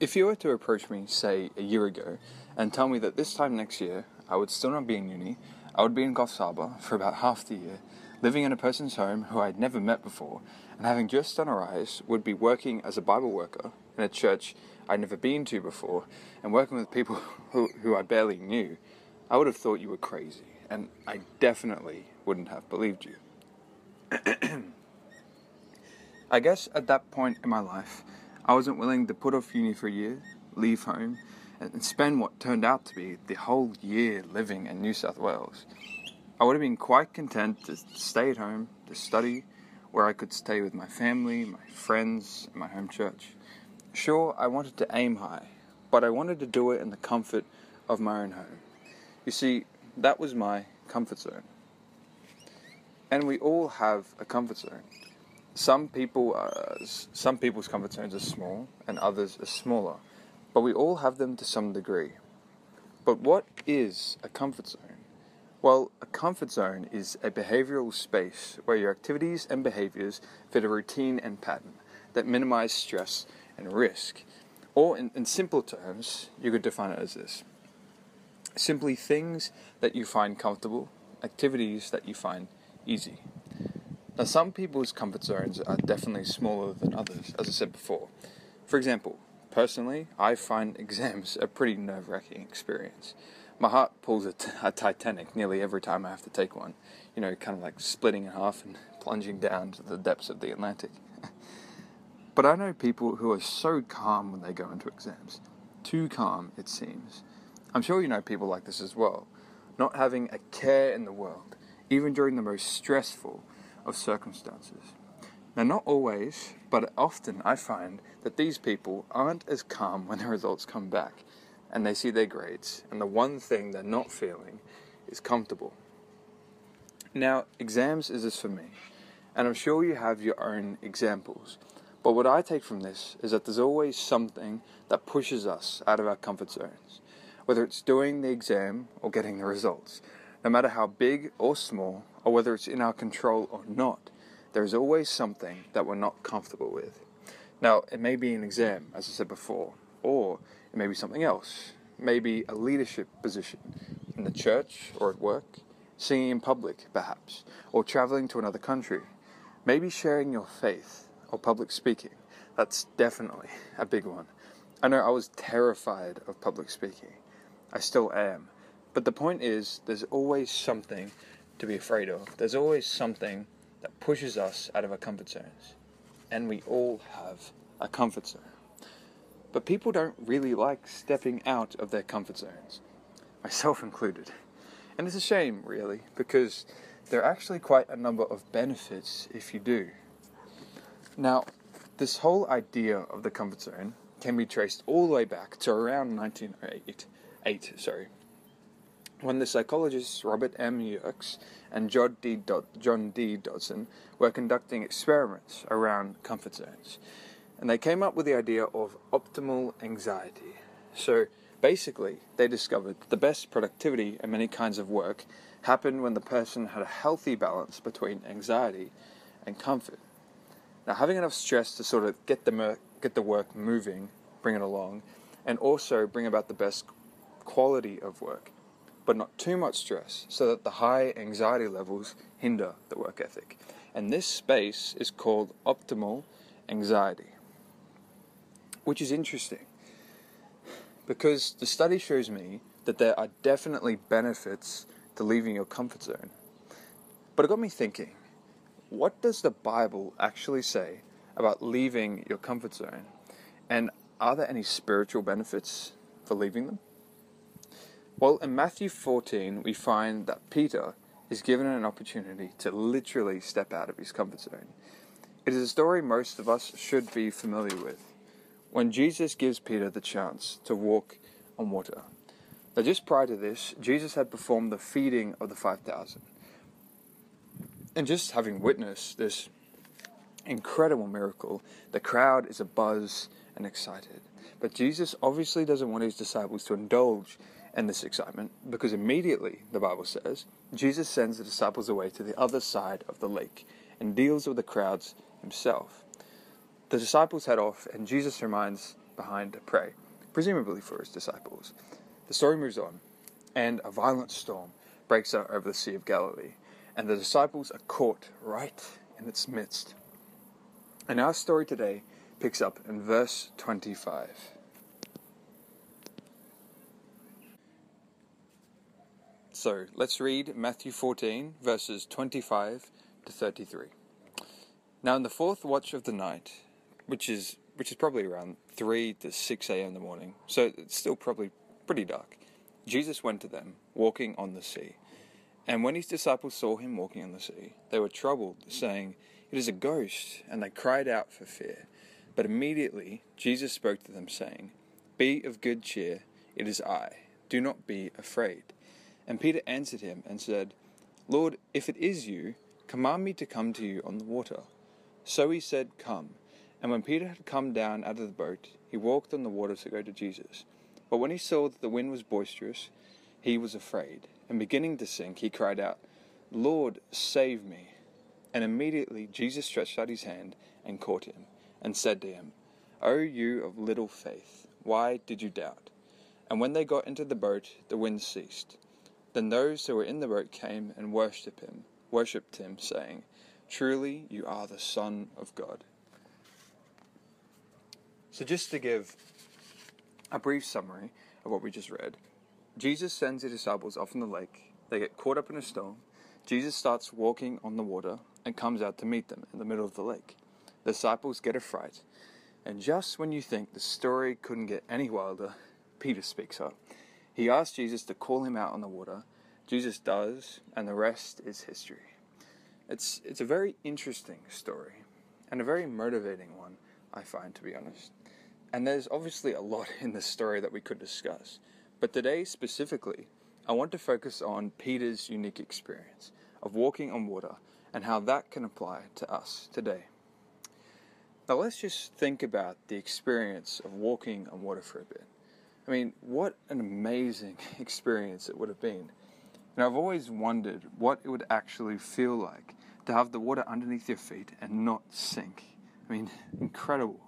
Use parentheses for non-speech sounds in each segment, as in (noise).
If you were to approach me, say, a year ago, and tell me that this time next year I would still not be in uni, I would be in Harbour for about half the year, living in a person's home who I'd never met before, and having just done a rise, would be working as a Bible worker in a church I'd never been to before, and working with people (laughs) who, who I barely knew, I would have thought you were crazy, and I definitely wouldn't have believed you. (clears throat) I guess at that point in my life, I wasn't willing to put off uni for a year, leave home, and spend what turned out to be the whole year living in New South Wales. I would have been quite content to stay at home, to study, where I could stay with my family, my friends, and my home church. Sure, I wanted to aim high, but I wanted to do it in the comfort of my own home. You see, that was my comfort zone. And we all have a comfort zone. Some people, uh, are, some people's comfort zones are small, and others are smaller, but we all have them to some degree. But what is a comfort zone? Well, a comfort zone is a behavioral space where your activities and behaviors fit a routine and pattern that minimize stress and risk. Or, in, in simple terms, you could define it as this simply things that you find comfortable, activities that you find easy. Now, some people's comfort zones are definitely smaller than others, as I said before. For example, personally, I find (laughs) exams a pretty nerve wracking experience. My heart pulls a, t- a Titanic nearly every time I have to take one, you know, kind of like splitting in half and (laughs) plunging down to the depths of the Atlantic. (laughs) but I know people who are so calm when they go into exams. Too calm, it seems. I'm sure you know people like this as well. Not having a care in the world, even during the most stressful of circumstances. Now, not always, but often I find that these people aren't as calm when the (laughs) results come back and they see their grades, and the one thing they're not feeling is comfortable. Now, exams is this for me, and I'm sure you have your own examples. But what I take from this is that there's always something that pushes us out of our comfort zones, whether it's doing the exam or getting the results. No matter how big or small, or whether it's in our control or not, there is always something that we're not comfortable with. Now, it may be an exam, as I said before, or it may be something else. Maybe a leadership position in the church or at work, singing in public, perhaps, or traveling to another country. Maybe sharing your faith or public speaking. That's definitely a big one. I know I was terrified of public speaking. I still am. But the point is, there's always something to be afraid of. There's always something that pushes us out of our comfort zones. And we all have a comfort zone. But people don't really like stepping out of their comfort zones, myself included. And it's a shame, really, because there are actually quite a number of benefits if you do. Now, this whole idea of the comfort zone can be traced all the way back to around 1908, eight, sorry, when the psychologists Robert M. Yerkes and John D. Dodson were conducting experiments around comfort zones. And they came up with the idea of optimal anxiety. So basically, they discovered that the best productivity in many kinds of work happened when the person had a healthy balance between anxiety and comfort. Now, having enough stress to sort of get the, mer- get the work moving, bring it along, and also bring about the best quality of work but not too much stress, so that the high anxiety levels hinder the work ethic. And this space is called optimal anxiety, which is interesting because the study shows me that there are definitely benefits to leaving your comfort zone. But it got me thinking what does the Bible actually say about leaving your comfort zone? And are there any spiritual benefits for leaving them? Well, in Matthew 14, we find that Peter is given an opportunity to literally step out of his comfort zone. It is a story most of us should be familiar with. When Jesus gives Peter the chance to walk on water. Now, just prior to this, Jesus had performed the feeding of the 5,000. And just having witnessed this incredible miracle, the crowd is abuzz and excited. But Jesus obviously doesn't want his disciples to indulge and this excitement because immediately, the Bible says, Jesus sends the disciples away to the other side of the lake and deals with the crowds himself. The disciples head off, and Jesus reminds behind to pray, presumably for his disciples. The story moves on, and a violent storm breaks out over the Sea of Galilee, and the disciples are caught right in its midst. And our story today picks up in verse 25. So let's read Matthew 14, verses 25 to 33. Now, in the fourth watch of the night, which is which is probably around 3 to 6 a.m. in the morning, so it's still probably pretty dark, Jesus went to them, walking on the sea. And when his disciples saw him walking on the sea, they were troubled, saying, It is a ghost, and they cried out for fear. But immediately Jesus spoke to them, saying, Be of good cheer, it is I, do not be afraid. And Peter answered him and said, Lord, if it is you, command me to come to you on the water. So he said, Come. And when Peter had come down out of the boat, he walked on the water to go to Jesus. But when he saw that the wind was boisterous, he was afraid, and beginning to sink, he cried out, Lord, save me. And immediately Jesus stretched out his hand and caught him, and said to him, O you of little faith, why did you doubt? And when they got into the boat, the wind ceased. Then those who were in the boat came and worshipped him, worshipped him, saying, Truly you are the Son of God. So, just to give a brief summary of what we just read, Jesus sends the disciples off in the lake. They get caught up in a storm. Jesus starts walking on the water and comes out to meet them in the middle of the lake. The disciples get a fright. And just when you think the story couldn't get any wilder, Peter speaks up. He asks Jesus to call him out on the water. Jesus does, and the rest is history. It's, it's a very interesting story and a very motivating one, I find, to be honest. And there's obviously a lot in this story that we could discuss. But today, specifically, I want to focus on Peter's unique experience of walking on water and how that can apply to us today. Now, let's just think about the experience of walking on water for a bit. I mean, what an amazing (laughs) experience it would have been. And I've always wondered what it would actually feel like to have the water underneath your feet and not sink. I mean, (laughs) incredible.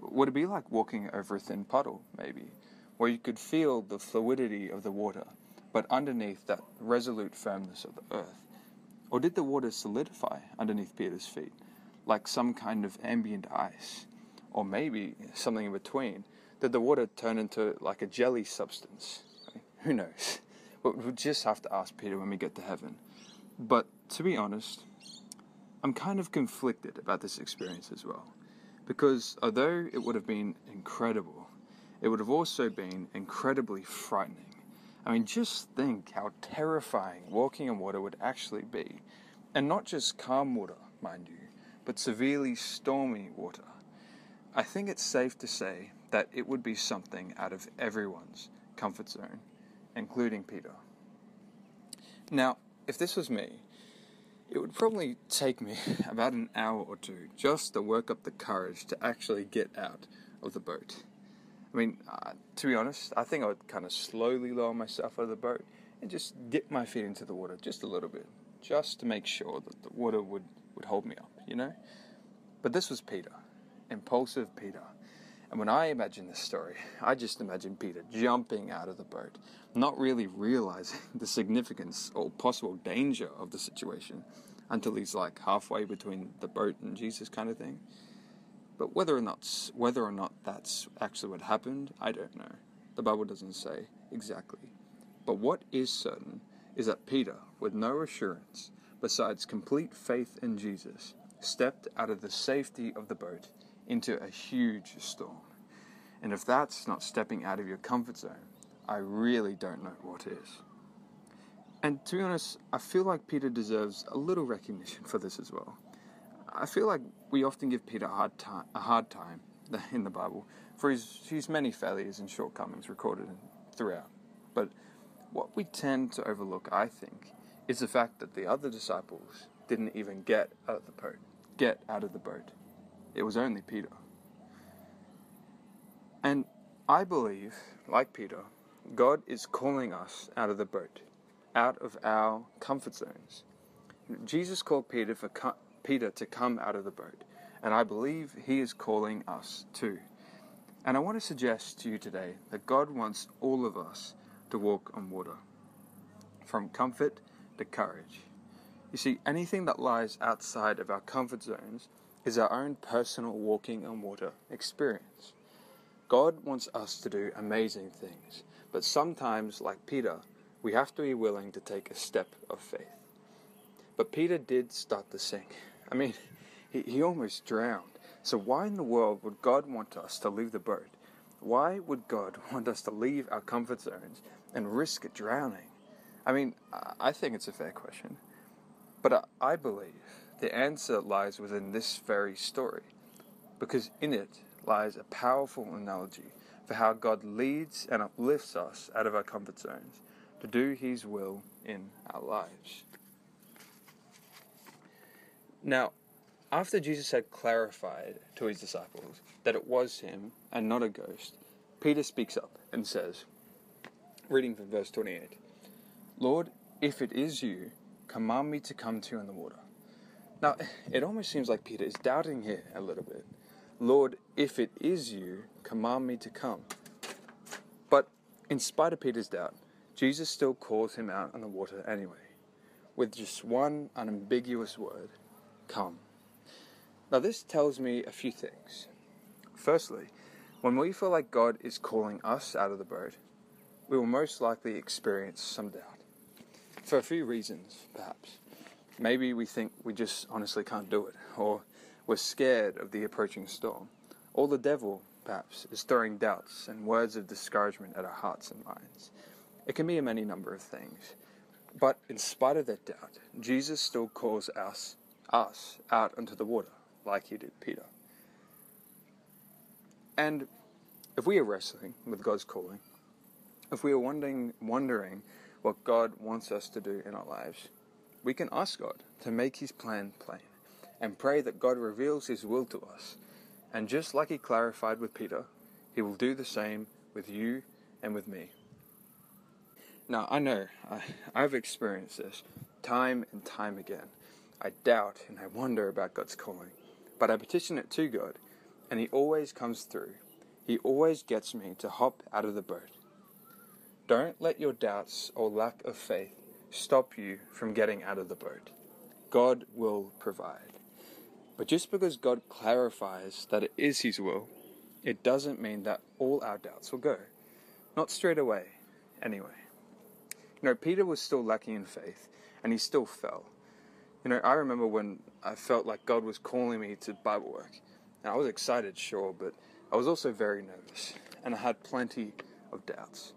Would it be like walking over a thin puddle, maybe, where you could feel the fluidity of the water, but underneath that resolute firmness of the earth? Or did the water solidify underneath Peter's feet, like some kind of ambient ice? Or maybe something in between? Did the water turn into like a jelly substance? Who knows? (laughs) We'll just have to ask Peter when we get to heaven. But to be honest, I'm kind of conflicted about this experience as well. Because although it would have been incredible, it would have also been incredibly frightening. I mean, just think how terrifying walking on water would actually be. And not just calm water, mind you, but severely stormy water. I think it's safe to say that it would be something out of everyone's comfort zone, including Peter. Now, if this was me, it would probably take me (laughs) about an hour or two just to work up the courage to actually get out of the boat. I mean, uh, to be honest, I think I would kind of slowly lower myself out of the boat and just dip my feet into the water just a little bit, just to make sure that the water would, would hold me up, you know? But this was Peter, impulsive Peter. And when I imagine this story, I just imagine Peter jumping out of the boat, not really realizing (laughs) the significance or possible danger of the situation until he's like halfway between the boat and Jesus kind of thing. But whether or not whether or not that's actually what happened, I don't know. The Bible doesn't say exactly. But what is certain is that Peter, with no assurance besides complete faith in Jesus, stepped out of the safety of the boat into a huge storm. And if that's not stepping out of your comfort zone, I really don't know what is. And to be honest, I feel like Peter deserves a little recognition for this as well. I feel like we often give Peter a hard time, a hard time (laughs) in the Bible for his, his many failures and shortcomings recorded throughout. But what we tend to overlook, I think, is the fact that the other disciples didn't even get out of the boat. Get out of the boat. It was only Peter. And I believe, like Peter, God is calling us out of the boat, out of our comfort zones. Jesus called Peter for Peter to come out of the boat, and I believe he is calling us too. And I want to suggest to you today that God wants all of us to walk on water, from comfort to courage. You see, anything that lies outside of our comfort zones is our own personal walking on water experience. God wants us to do amazing things, but sometimes, like Peter, we have to be willing to take a step of faith. But Peter did start to sink. I mean, (laughs) he, he almost drowned. So, why in the world would God want us to leave the boat? Why would God (laughs) want us to leave our comfort zones and risk drowning? I mean, I think it's a fair question. But I believe the answer lies within this very story, because in it lies a powerful analogy for how God leads and uplifts us out of our comfort zones to do His will in our lives. Now, after Jesus had clarified to his disciples that it was him and not a ghost, Peter speaks up and says, reading from verse 28 Lord, if it is you, command me to come to you in the water. Now, it almost seems like Peter is doubting here a little bit. Lord, if it is you, command me to come. But in spite of Peter's doubt, Jesus still calls him out on the water anyway, with just one unambiguous word come. Now, this tells me a few things. Firstly, when we feel like God is calling us out of the boat, we will most likely experience some doubt. For a few reasons, perhaps. Maybe we think we just honestly can't do it, or we're scared of the approaching storm, or the devil, perhaps, is throwing doubts and words of discouragement at our hearts and minds. It can be a many number of things. But in spite of that doubt, Jesus still calls us, us out onto the water like he did Peter. And if we are wrestling with God's calling, if we are wondering, wondering what God wants us to do in our lives, we can ask God to make His plan plain and pray that God reveals His will to us. And just like He clarified with Peter, He will do the same with you and with me. Now, I know I, I've experienced this time and time again. I doubt and I wonder about God's calling. But I petition it to God, and He always comes through. He always gets me to hop out of the boat. Don't let your doubts or lack of faith stop you from getting out of the boat. God will provide. But just because God clarifies that it is His will, it doesn't mean that all our doubts will go. Not straight away, anyway. You know, Peter was still lacking in faith, and he still fell. You know, I remember when I felt like God was calling me to Bible work. And I was excited, sure, but I was also very nervous. And I had plenty of doubts.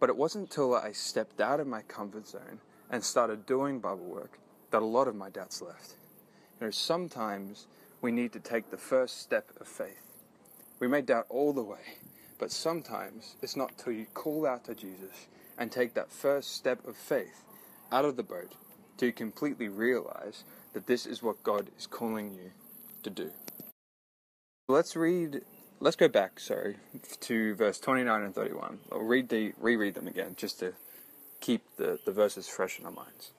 But it wasn't until I stepped out of my comfort zone and started doing Bible work that a lot of my doubts left. You know, sometimes we need to take the first step of faith. We may doubt all the way, but sometimes it's not till you call out to Jesus and take that first step of faith out of the boat to completely realize that this is what God is calling you to do. Let's read, let's go back, sorry, to verse 29 and 31. I'll read the, reread them again just to keep the, the verses fresh in our minds.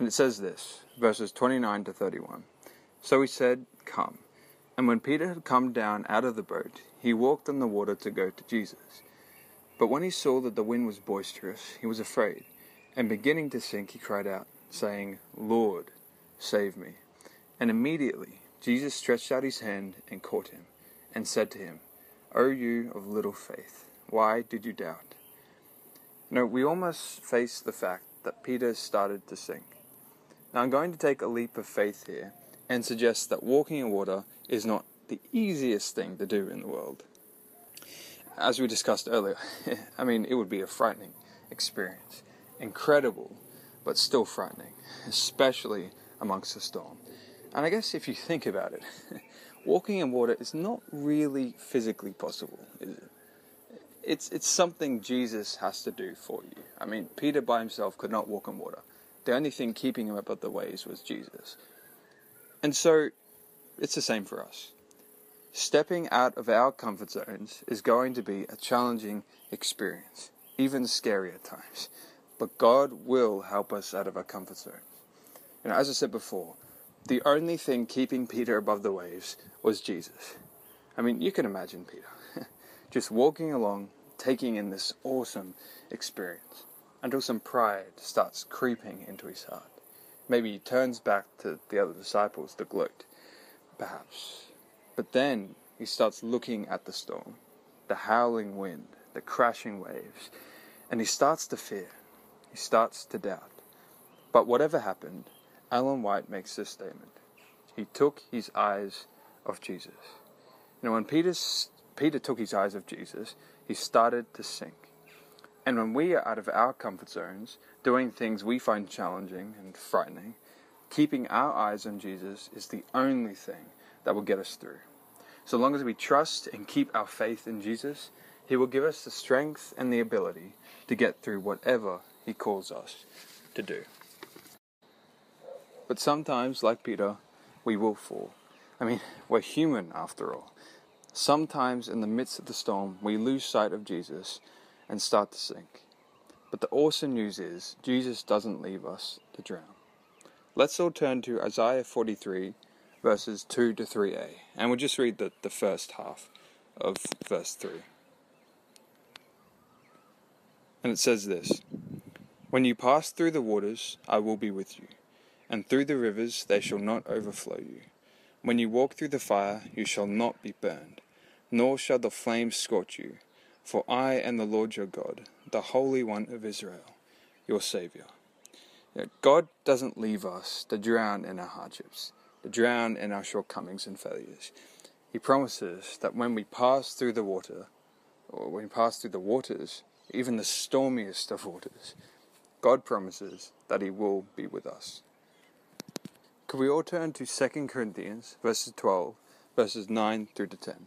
And it says this, verses 29 to 31. So he said, Come. And when Peter had come down out of the boat, he walked on the water to go to Jesus. But when he saw that the wind was boisterous, he was afraid, and beginning to sink, he cried out, saying, Lord, save me. And immediately Jesus stretched out his hand and caught him, and said to him, O you of little faith, why did you doubt? Know, we almost face the fact that Peter started to sink. Now I'm going to take a leap of faith here and suggest that walking in water is not the easiest thing to do in the world. As we discussed earlier, (laughs) I mean, it would be a frightening experience. Incredible but still frightening, especially amongst a storm. And I guess if you think about it, (laughs) walking in water is not really physically possible, is it? It's, it's something Jesus has to do for you. I mean, Peter by himself could not walk on water. The only thing keeping him above the waves was Jesus. And so, it's the same for us. Stepping out of our comfort zones is going to be a challenging experience, even scary at times. But God will help us out of our comfort zone. And as I said before, the only thing keeping Peter above the waves was Jesus. I mean, you can imagine Peter. (laughs) just walking along, taking in this awesome experience, until some pride starts creeping into his heart. Maybe he turns back to the other disciples that gloat, perhaps. But then he starts looking at the storm, the howling wind, the crashing waves, and he starts to fear. He starts to doubt. But whatever happened, Ellen White makes this statement. He took his eyes off Jesus. You know, when Peter's, Peter took his eyes off Jesus, he started to sink. And when we are out of our comfort zones, doing things we find challenging and frightening, keeping our eyes on Jesus is the only thing that will get us through. So long as we trust and keep our faith in Jesus, He will give us the strength and the ability to get through whatever He calls us to do. But sometimes, like Peter, we will fall. I mean, we're human after all. Sometimes, in the midst of the storm, we lose sight of Jesus and start to sink. But the awesome news is, Jesus doesn't leave us to drown. Let's all turn to Isaiah 43, verses 2 to 3a, and we'll just read the, the first half of verse 3. And it says this When you pass through the waters, I will be with you, and through the rivers, they shall not overflow you. When you walk through the fire, you shall not be burned, nor shall the flames scorch you. For I am the Lord your God, the Holy One of Israel, your Saviour. God doesn't leave us to drown in our hardships, to drown in our shortcomings and failures. He promises that when we pass through the water, or when we pass through the waters, even the stormiest of waters, God promises that He will be with us. Could we all turn to 2 Corinthians verses 12, verses 9 through to 10?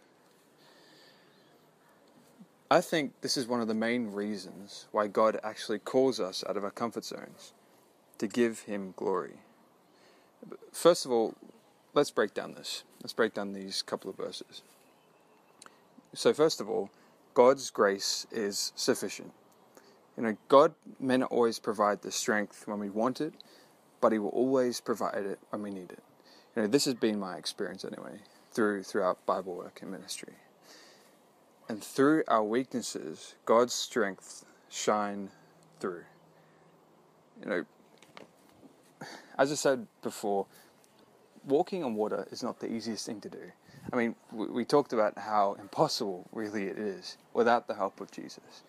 I think this is one of the main reasons why God actually calls us out of our comfort zones to give Him glory. First of all, let's break down this. Let's break down these couple of verses. So, first of all, God's grace is sufficient. You know, God may not always provide the strength when we want it, but He will always provide it when we need it. You know, this has been my experience anyway, through throughout Bible work and ministry. And through our weaknesses, God's strength shine through. You know, as I said before, walking on water is not the easiest thing to do. I mean, we, we talked about how impossible really it is without the help of Jesus.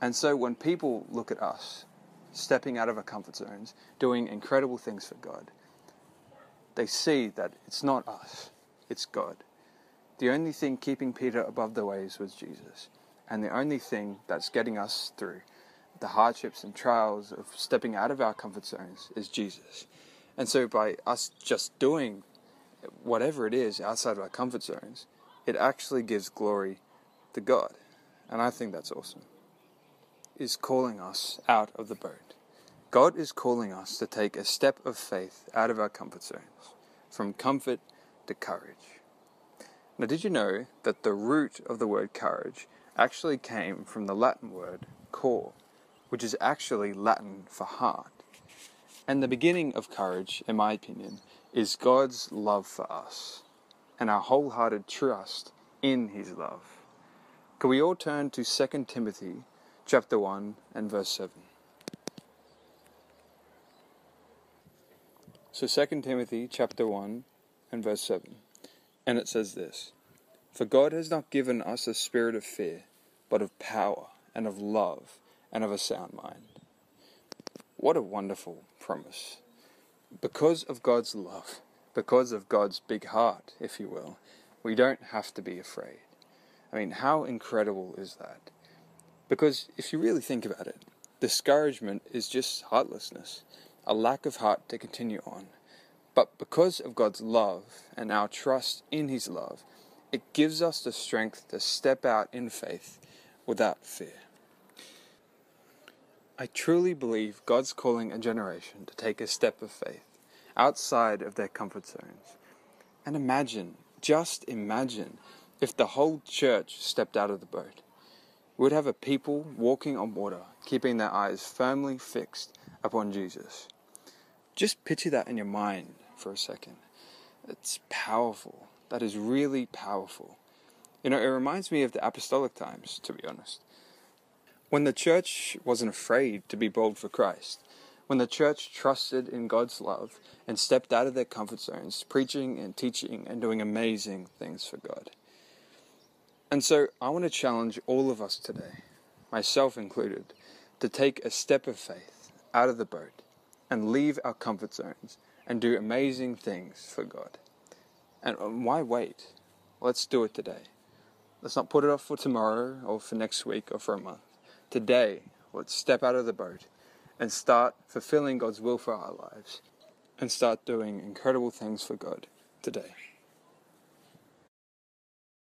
And so when people look at us stepping out of our comfort zones, doing incredible things for God, they see that it's not us, it's God. The only thing keeping Peter above the waves was Jesus. And the only thing that's getting us through the hardships and trials of stepping out of our comfort zones is Jesus. And so by us just doing whatever it is outside of our comfort zones, it actually gives glory to God. And I think that's awesome. Is calling us out of the boat. God is calling us to take a step of faith out of our comfort zones, from comfort to courage. Now, did you know that the root of the word courage actually came from the Latin word cor, which is actually Latin for heart? And the beginning of courage, in my opinion, is God's love for us and our wholehearted trust in his love. Could we all turn to 2 Timothy chapter 1 and verse 7? So 2 Timothy chapter 1 and verse 7. And it says this For God has not given us a spirit of fear, but of power, and of love, and of a sound mind. What a wonderful promise. Because of God's love, because of God's big heart, if you will, we don't have to be afraid. I mean, how incredible is that? Because if you really think about it, discouragement is just heartlessness, a lack of heart to continue on. But because of God's love and our trust in His love, it gives us the strength to step out in faith without fear. I truly believe God's calling a generation to take a step of faith outside of their comfort zones. And imagine, just imagine, if the whole church stepped out of the boat. We would have a people walking on water, keeping their eyes firmly fixed upon Jesus. Just picture that in your mind for a second. It's powerful. That is really powerful. You know, it reminds me of the apostolic times, to be honest. When the church wasn't afraid to be bold for Christ, when the church trusted in God's love and stepped out of their comfort zones, preaching and teaching and doing amazing things for God. And so I want to challenge all of us today, myself included, to take a step of faith out of the boat and leave our comfort zones and do amazing things for God. And um, why wait? Let's do it today. Let's not put it off for tomorrow or for next week or for a month. Today, let's step out of the boat and start fulfilling God's will for our lives and start doing incredible things for God today.